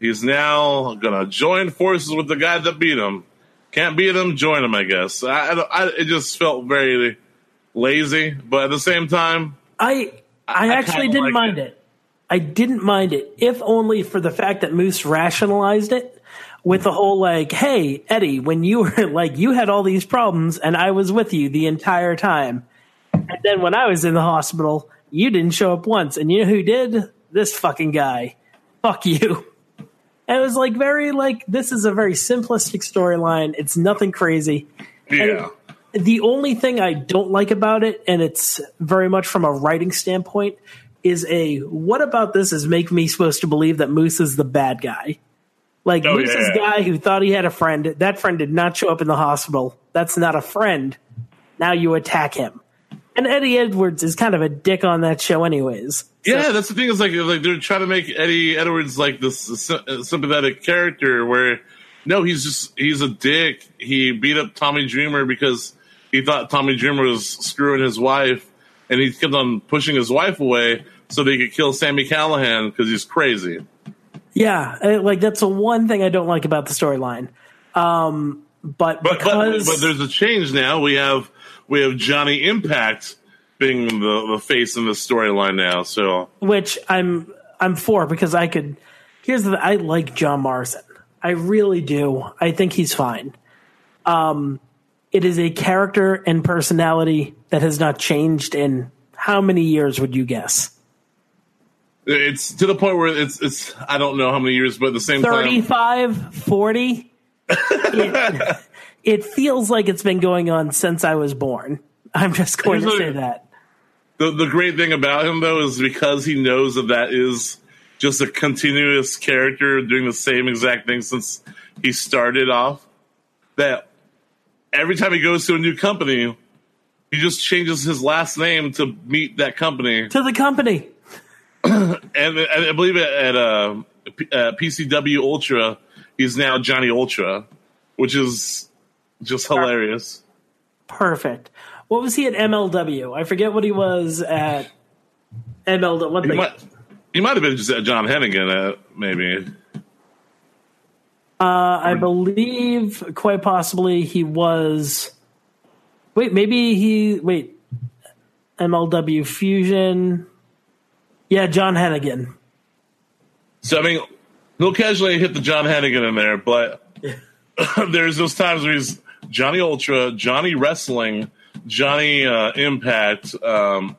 he's now gonna join forces with the guy that beat him. Can't beat him, join him. I guess. I, I, I it just felt very lazy, but at the same time, I I, I actually didn't mind it. it. I didn't mind it, if only for the fact that Moose rationalized it with the whole like, "Hey, Eddie, when you were like you had all these problems and I was with you the entire time, and then when I was in the hospital, you didn't show up once, and you know who did? This fucking guy. Fuck you." And it was like very like this is a very simplistic storyline. It's nothing crazy. yeah. The only thing I don't like about it, and it's very much from a writing standpoint, is a what about this is make me supposed to believe that Moose is the bad guy. Like Oh, Moose is yeah. guy who thought he had a friend. That friend did not show up in the hospital. That's not a friend. Now you attack him. And Eddie Edwards is kind of a dick on that show, anyways. Yeah, that's the thing. Is like like they're trying to make Eddie Edwards like this sy- sympathetic character where No, he's just he's a dick. He beat up Tommy Dreamer because he thought Tommy Dreamer was screwing his wife, and he kept on pushing his wife away so they could kill Sami Callihan because he's crazy. Yeah, like that's the one thing I don't like about the storyline. Um, but, But, because but but there's a change now. We have we have Johnny Impact being the, the face in the storyline now. So which I'm I'm for because I could. Here's the I like John Morrison. I really do. I think he's fine. Um, it is a character and personality that has not changed in how many years would you guess? it's to the point where it's it's I don't know how many years, but at the same time, 35, 40? it, it feels like it's been going on since I was born. I'm just going to say that. The the great thing about him though is because he knows that that is just a continuous character doing the same exact thing since he started off. That every time he goes to a new company, he just changes his last name to meet that company. To the company. and, and I believe at, at uh, P- uh, PCW Ultra, he's now Johnny Ultra, which is just hilarious. Perfect. What was he at MLW? I forget what he was at MLW. What He might, he might have been just at John Hennigan, uh, maybe. Uh, I believe quite possibly he was. Wait, maybe he. Wait. MLW Fusion. Yeah, John Hennigan. So I mean, he'll casually hit the John Hennigan in there, but there's those times where he's Johnny Ultra, Johnny Wrestling, Johnny uh, Impact. Um,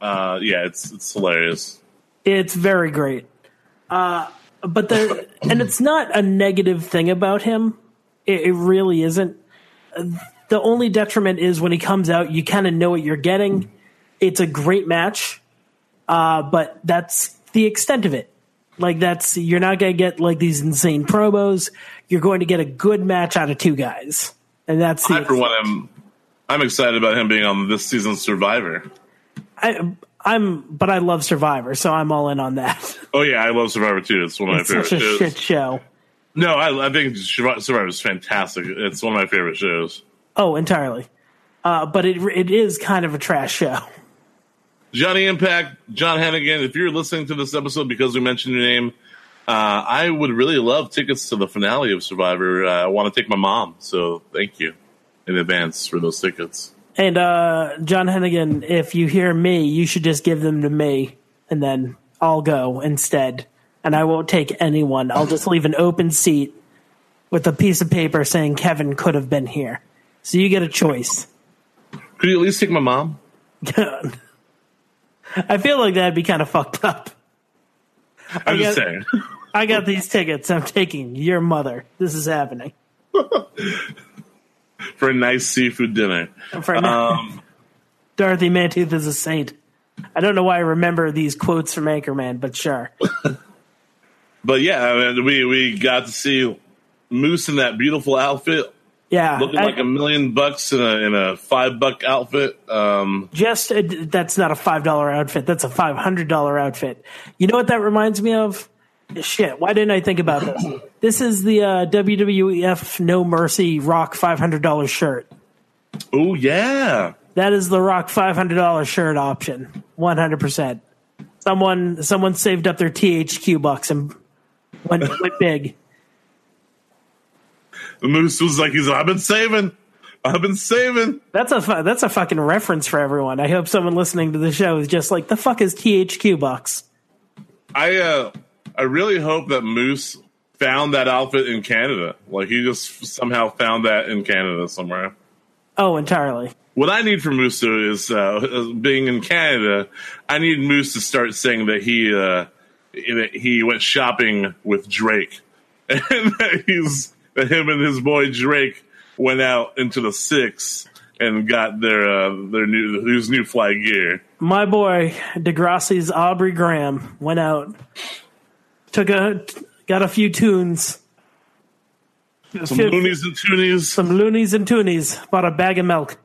uh, yeah, it's it's hilarious. It's very great. Uh, but the and it's not a negative thing about him. It, it really isn't. The only detriment is when he comes out, you kind of know what you're getting. It's a great match, uh, but that's the extent of it. Like that's you're not going to get like these insane promos. You're going to get a good match out of two guys, and that's I for one am I'm excited about him being on this season's Survivor. I, I'm, but I love Survivor, so I'm all in on that. Oh yeah, I love Survivor too. It's one of my It's favorite such a shows. shit show. No, I, I think Survivor is fantastic. It's one of my favorite shows. Oh, entirely. Uh, but it it is kind of a trash show. Johnny Impact, John Hennigan, if you're listening to this episode because we mentioned your name, uh, I would really love tickets to the finale of Survivor. Uh, I want to take my mom, so thank you in advance for those tickets. And uh, John Hennigan, if you hear me, you should just give them to me, and then I'll go instead. And I won't take anyone. I'll just leave an open seat with a piece of paper saying Kevin could have been here. So you get a choice. Could you at least take my mom? I feel like that'd be kind of fucked up. I'm I just saying. I got these tickets. I'm taking your mother. This is happening. for a nice seafood dinner. For a- um, Dorothy Mantooth is a saint. I don't know why I remember these quotes from Anchorman, but sure. but yeah, I mean, we we got to see Moose in that beautiful outfit, Yeah, looking I- like a million bucks in a in a five buck outfit. Um, Just uh, that's not a five dollar outfit. That's a five hundred dollar outfit. You know what that reminds me of? Shit. Why didn't I think about this? This is the uh, WWF No Mercy Rock five hundred dollar shirt. Oh yeah, that is the Rock five hundred dollar shirt option. One hundred percent. Someone someone saved up their THQ bucks and went went big. the Moose was like, "He's I've been saving, I've been saving." That's a fu- that's a fucking reference for everyone. I hope someone listening to the show is just like the fuck is THQ bucks. I uh, I really hope that Moose found that outfit in Canada. Like he just somehow found that in Canada somewhere. Oh, entirely. What I need from Moose though, is uh, being in Canada. I need Moose to start saying that he uh, that he went shopping with Drake, and that he's that him and his boy Drake went out into the six and got their uh, their new his new fly gear. My boy Degrassi's Aubrey Graham went out, took a got a few tunes, Some loonies and toonies. some loonies and toonies, bought a bag of milk.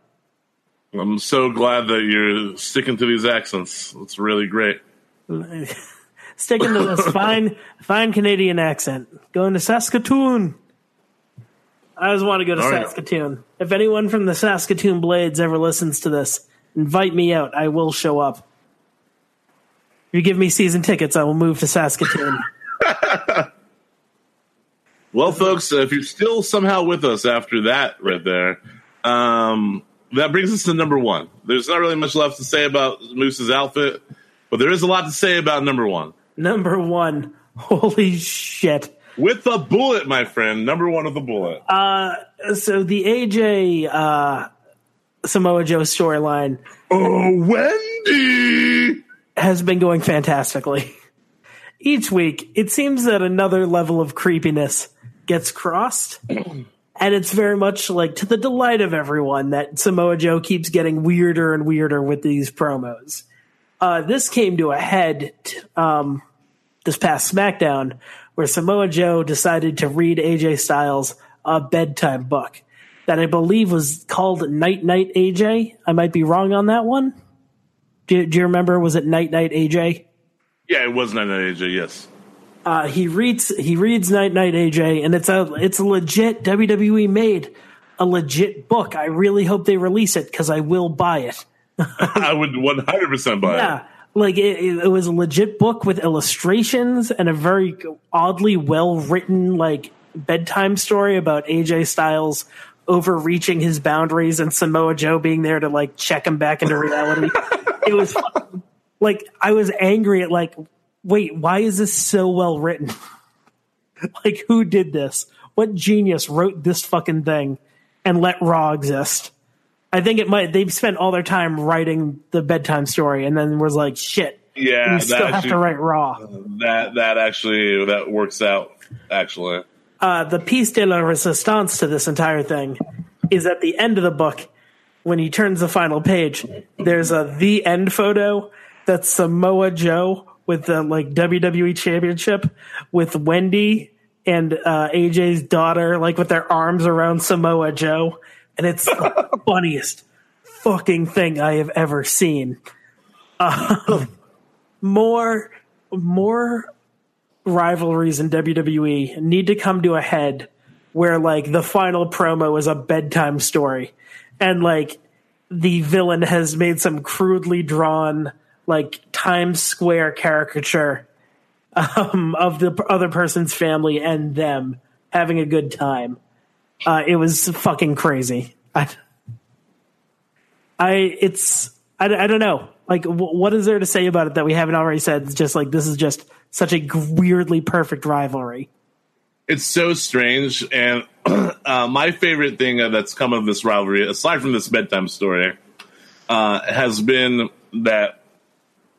I'm so glad that you're sticking to these accents. It's really great. Sticking to this fine fine Canadian accent, going to Saskatoon. I just want to go to All right. Saskatoon. If anyone from the Saskatoon Blades ever listens to this, invite me out. I will show up. If you give me season tickets, I will move to Saskatoon. Well, folks, uh, if you're still somehow with us after that right there, um, that brings us to number one. There's not really much left to say about Moose's outfit, but there is a lot to say about number one. Number one. Holy shit. With the bullet, my friend. Number one of the bullet. Uh, so the AJ uh, Samoa Joe storyline oh, Wendy has been going fantastically. Each week, it seems that another level of creepiness gets crossed. and it's very much like to the delight of everyone that Samoa Joe keeps getting weirder and weirder with these promos. Uh, this came to a head t- um, this past SmackDown, where Samoa Joe decided to read AJ Styles a bedtime book that I believe was called Night Night AJ. I might be wrong on that one. Do, do you remember? Was it Night Night AJ? Yeah, it was not an AJ, yes. Uh, he reads he reads Night Night AJ, and it's a it's a legit WWE made a legit book. I really hope they release it because I will buy it. I would 100% buy it. Yeah, like it, it, was a legit book with illustrations and a very oddly well written like bedtime story about AJ Styles overreaching his boundaries and Samoa Joe being there to like check him back into reality. it was fucking- like I was angry at like, wait, why is this so well written? like who did this? What genius wrote this fucking thing and let Raw exist? I think it might. They've spent all their time writing the bedtime story, and then was like, "Shit, Yeah, that still have actually- to write Raw." That that actually that works out. Actually, Uh, the piece de la resistance to this entire thing is at the end of the book when he turns the final page. There's a the end photo that's Samoa Joe with the like WWE Championship with Wendy and uh, AJ's daughter, like with their arms around Samoa Joe, and it's the funniest fucking thing I have ever seen. Um, more, more rivalries in WWE need to come to a head where like the final promo is a bedtime story and like the villain has made some crudely drawn like Times Square caricature um, of the other person's family and them having a good time. Uh, it was fucking crazy. I, I it's I, I don't know. Like, w- what is there to say about it that we haven't already said? It's just like this is just such a weirdly perfect rivalry. it's so strange. And uh, my favorite thing uh, that's come of this rivalry, aside from this bedtime story, uh, has been that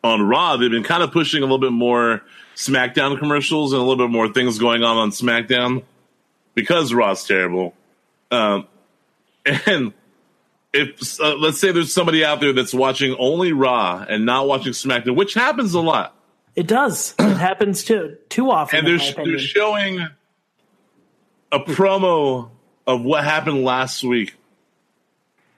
on Raw they've been kind of pushing a little bit more SmackDown commercials and a little bit more things going on on SmackDown because Raw's terrible. Um, and if uh, let's say there's somebody out there that's watching only Raw and not watching SmackDown, which happens a lot, It does. It happens too too often. and they're, they're showing a promo of what happened last week.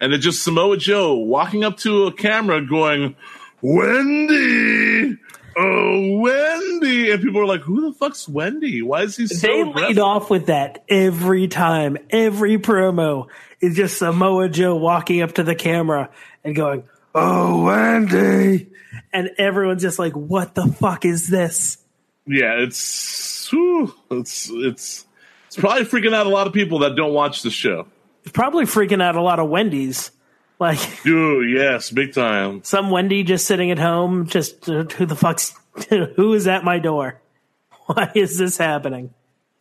And it's just Samoa Joe walking up to a camera going, Wendy! Oh, Wendy! And people are like, who the fuck's Wendy? Why is he so they lead off with that every time. Every promo is just Samoa Joe walking up to the camera and going, "Oh, Wendy," and everyone's just like, "What the fuck is this?" Yeah, it's, whew, it's, it's, it's probably freaking out a lot of people that don't watch the show. It's probably freaking out a lot of Wendy's. Like Dude, yes, big time. some Wendy just sitting at home, just uh, who the fuck's who is at my door? Why is this happening?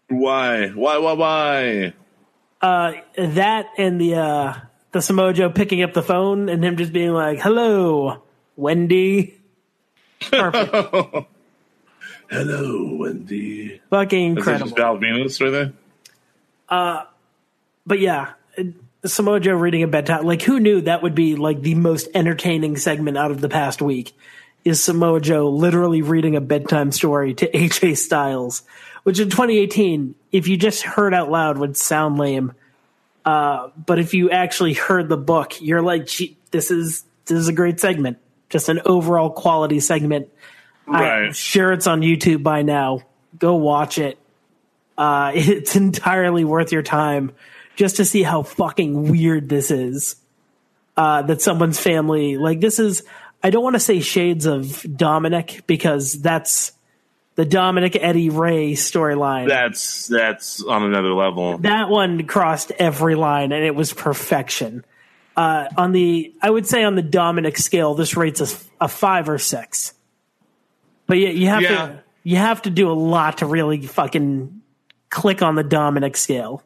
Why? Why, why, why? Uh, that and the uh, the Samoa Joe picking up the phone and him just being like, "Hello, Wendy." Perfect. Hello, Wendy. Fucking incredible. Is that just incredible. Val Venis right there? Uh, but yeah, Samoa Joe reading a bedtime. Like, who knew that would be like the most entertaining segment out of the past week? Is Samoa Joe literally reading a bedtime story to AJ Styles, which in 2018, if you just heard out loud, would sound lame. Uh, but if you actually heard the book, you're like, Gee, this is this is a great segment. Just an overall quality segment. I'm Right. sure it's on YouTube by now. Go watch it. Uh, it's entirely worth your time just to see how fucking weird this is. Uh, that someone's family, like this is, I don't want to say shades of Dominic because that's the Dominic Eddie Rey storyline. That's that's on another level. That one crossed every line and it was perfection. Uh, on the, I would say on the Dominic scale, this rates a, a five or six. But yeah, you have Yeah. to, you have to do a lot to really fucking click on the Dominic scale.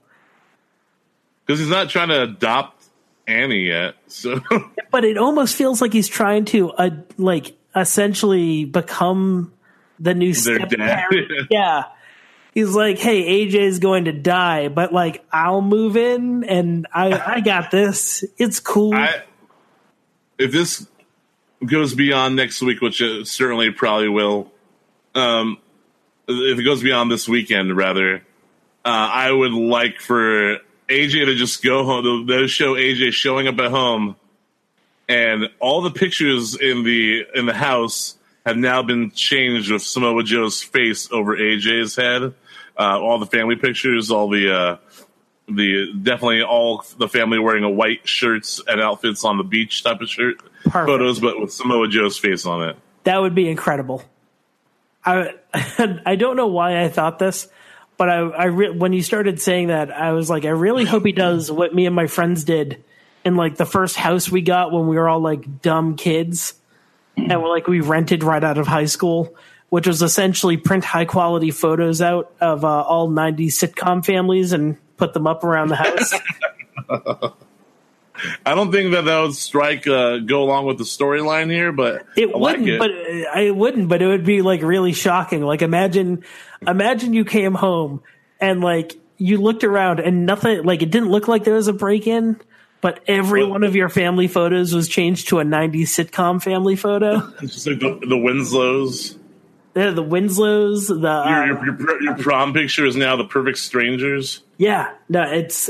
Because he's not trying to adopt Annie yet. So But it almost feels like he's trying to, uh, like, essentially become the new step parent. yeah. He's like, hey, AJ's going to die, but like, I'll move in and I, I got this. It's cool. I, if this goes beyond next week, which it certainly probably will, um, if it goes beyond this weekend, rather, uh, I would like for AJ to just go home. They'll show AJ showing up at home, and all the pictures in the in the house have now been changed with Samoa Joe's face over AJ's head. Uh, all the family pictures, all the uh, the definitely all the family wearing a white shirts and outfits on the beach type of shirt Perfect. photos, but with Samoa Joe's face on it. That would be incredible. I I don't know why I thought this, but I I re- when you started saying that, I was like, I really hope he does what me and my friends did in like the first house we got when we were all like dumb kids, and we're like we rented right out of high school, which was essentially print high quality photos out of uh, all '90s sitcom families and put them up around the house. I don't think that that would strike uh, go along with the storyline here, but It I wouldn't, it. but uh, I wouldn't, but it would be like really shocking. Like imagine, imagine you came home and like you looked around and nothing, like it didn't look like there was a break in, but every one of your family photos was changed to a 90s sitcom family photo. It's just like the, the Winslows. They're the Winslows, the, uh, Your, your, your, your prom picture is now the perfect strangers. yeah, no, it's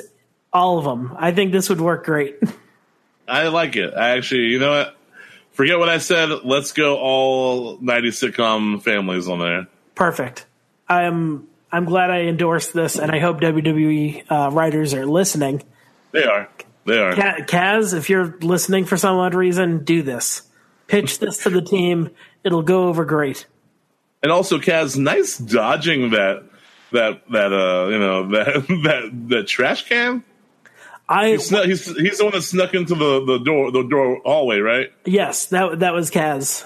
all of them. I think this would work great. I like it. I actually, you know what? Forget what I said. Let's go all 90s sitcom families on there. Perfect. I'm, I'm glad I endorsed this and I hope WWE uh, writers are listening. They are. They are. Ka- Kaz, if you're listening for some odd reason, do this. Pitch this to the team. It'll go over great. And also, Kaz, nice dodging that that that uh you know that that that trash can. I He snuck, he's he's the one that snuck into the the door the door hallway, right? yes, that that was Kaz.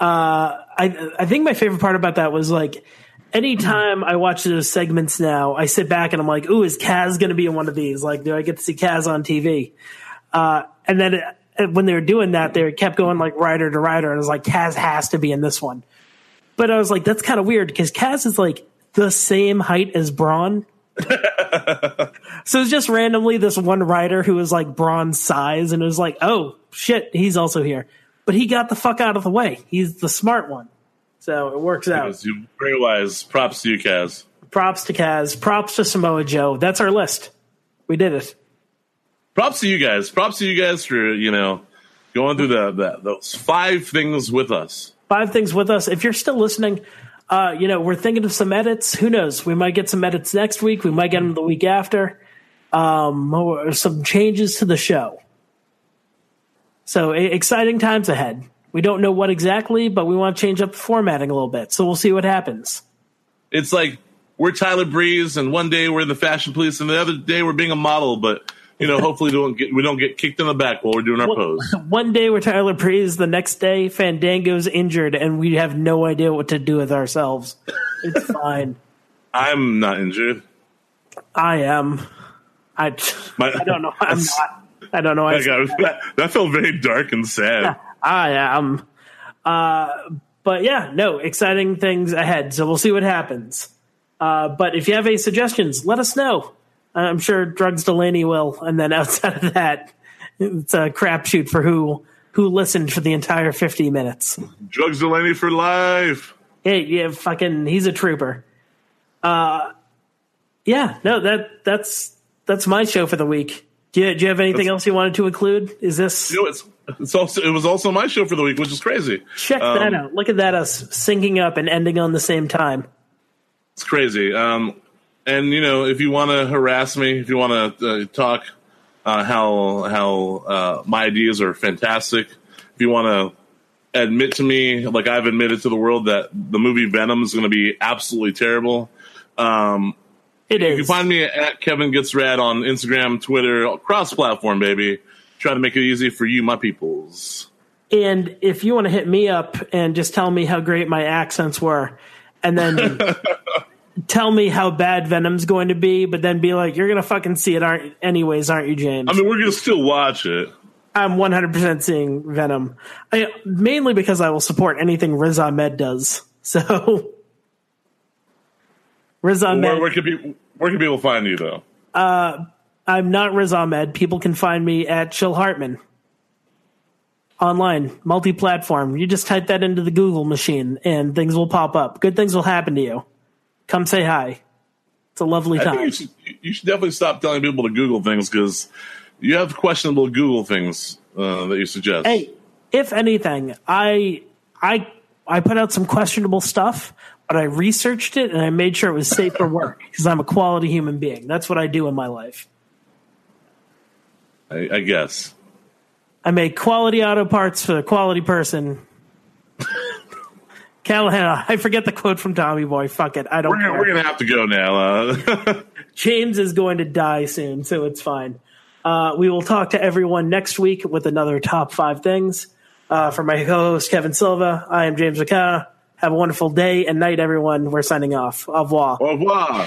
Uh, I I think my favorite part about that was like anytime I watch those segments now, I sit back and I'm like, "Ooh, is Kaz going to be in one of these? Like, do I get to see Kaz on TV?" Uh, and then it, when they were doing that, they kept going like writer to writer, and it was like Kaz has to be in this one. But I was like, that's kind of weird because Kaz is like the same height as Braun. so it's just randomly this one writer who was like Braun's size, and it was like, oh shit, he's also here. But he got the fuck out of the way. He's the smart one. So it works out. Yes, you very wise. Props to you, Kaz. Props to Kaz. Props to Samoa Joe. That's our list. We did it. Props to you guys. Props to you guys for you know going through the, the those five things with us. Five things with us. If you're still listening, uh, you know, we're thinking of some edits. Who knows? We might get some edits next week. We might get them the week after. Um, or some changes to the show. So exciting times ahead. We don't know what exactly, but we want to change up the formatting a little bit. So we'll see what happens. It's like we're Tyler Breeze, and one day we're the fashion police, and the other day we're being a model. But you know, hopefully, we don't get we don't get kicked in the back while we're doing our pose. One day we're Tyler Breeze, the next day Fandango's injured, and we have no idea what to do with ourselves. It's fine. I'm not injured. I am. I, My- I don't know. I'm not. I don't know. I, got- that, that felt very dark and sad. I am. Uh, but yeah, no, exciting things ahead. So we'll see what happens. Uh, but if you have any suggestions, let us know. I'm sure Drugs Delaney will. And then outside of that, it's a crapshoot for who who listened for the entire 50 minutes. Drugs Delaney for life. Hey, yeah, fucking, he's a trooper. Uh, yeah, no, that that's that's my show for the week. Do you, do you have anything That's- else you wanted to include? Is this You know, it's it's also it was also my show for the week, which is crazy. check Um, that out? Look at that, us syncing up and ending on the same time. It's crazy. Um, and you know, if you want to harass me, if you want to uh, talk uh, how how uh, my ideas are fantastic, if you want to admit to me, like I've admitted to the world, that the movie Venom is going to be absolutely terrible. Um, it you is. can find me at Kevin Gets Rad on Instagram, Twitter, cross platform, baby. Try to make it easy for you, my peoples. And if you want to hit me up and just tell me how great my accents were, and then tell me how bad Venom's going to be, but then be like, "You're gonna fucking see it, aren't anyways, aren't you, James?" I mean, we're gonna still watch it. I'm 100% seeing Venom, I, mainly because I will support anything Riz Ahmed does. So, Riz Ahmed. Where, where can people where can people find you though? Uh, I'm not Riz Ahmed. People can find me at Chill Hartman online, multi-platform. You just type that into the Google machine, and things will pop up. Good things will happen to you. Come say hi. It's a lovely time. you should, you should definitely stop telling people to Google things because you have questionable Google things uh, that you suggest. Hey, if anything, I I I put out some questionable stuff, but I researched it and I made sure it was safe for work because I'm a quality human being. That's what I do in my life. I, I guess. I make quality auto parts for a quality person. Callahan, I forget the quote from Tommy Boy. Fuck it, I don't We're gonna, care. we're gonna have to go now. Uh, James is going to die soon, so it's fine. Uh, we will talk to everyone next week with another top five things. Uh, for my co-host Kevin Silva, I am James McKenna. Have a wonderful day and night, everyone. We're signing off. Au revoir. Au revoir.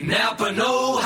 Napa Know How.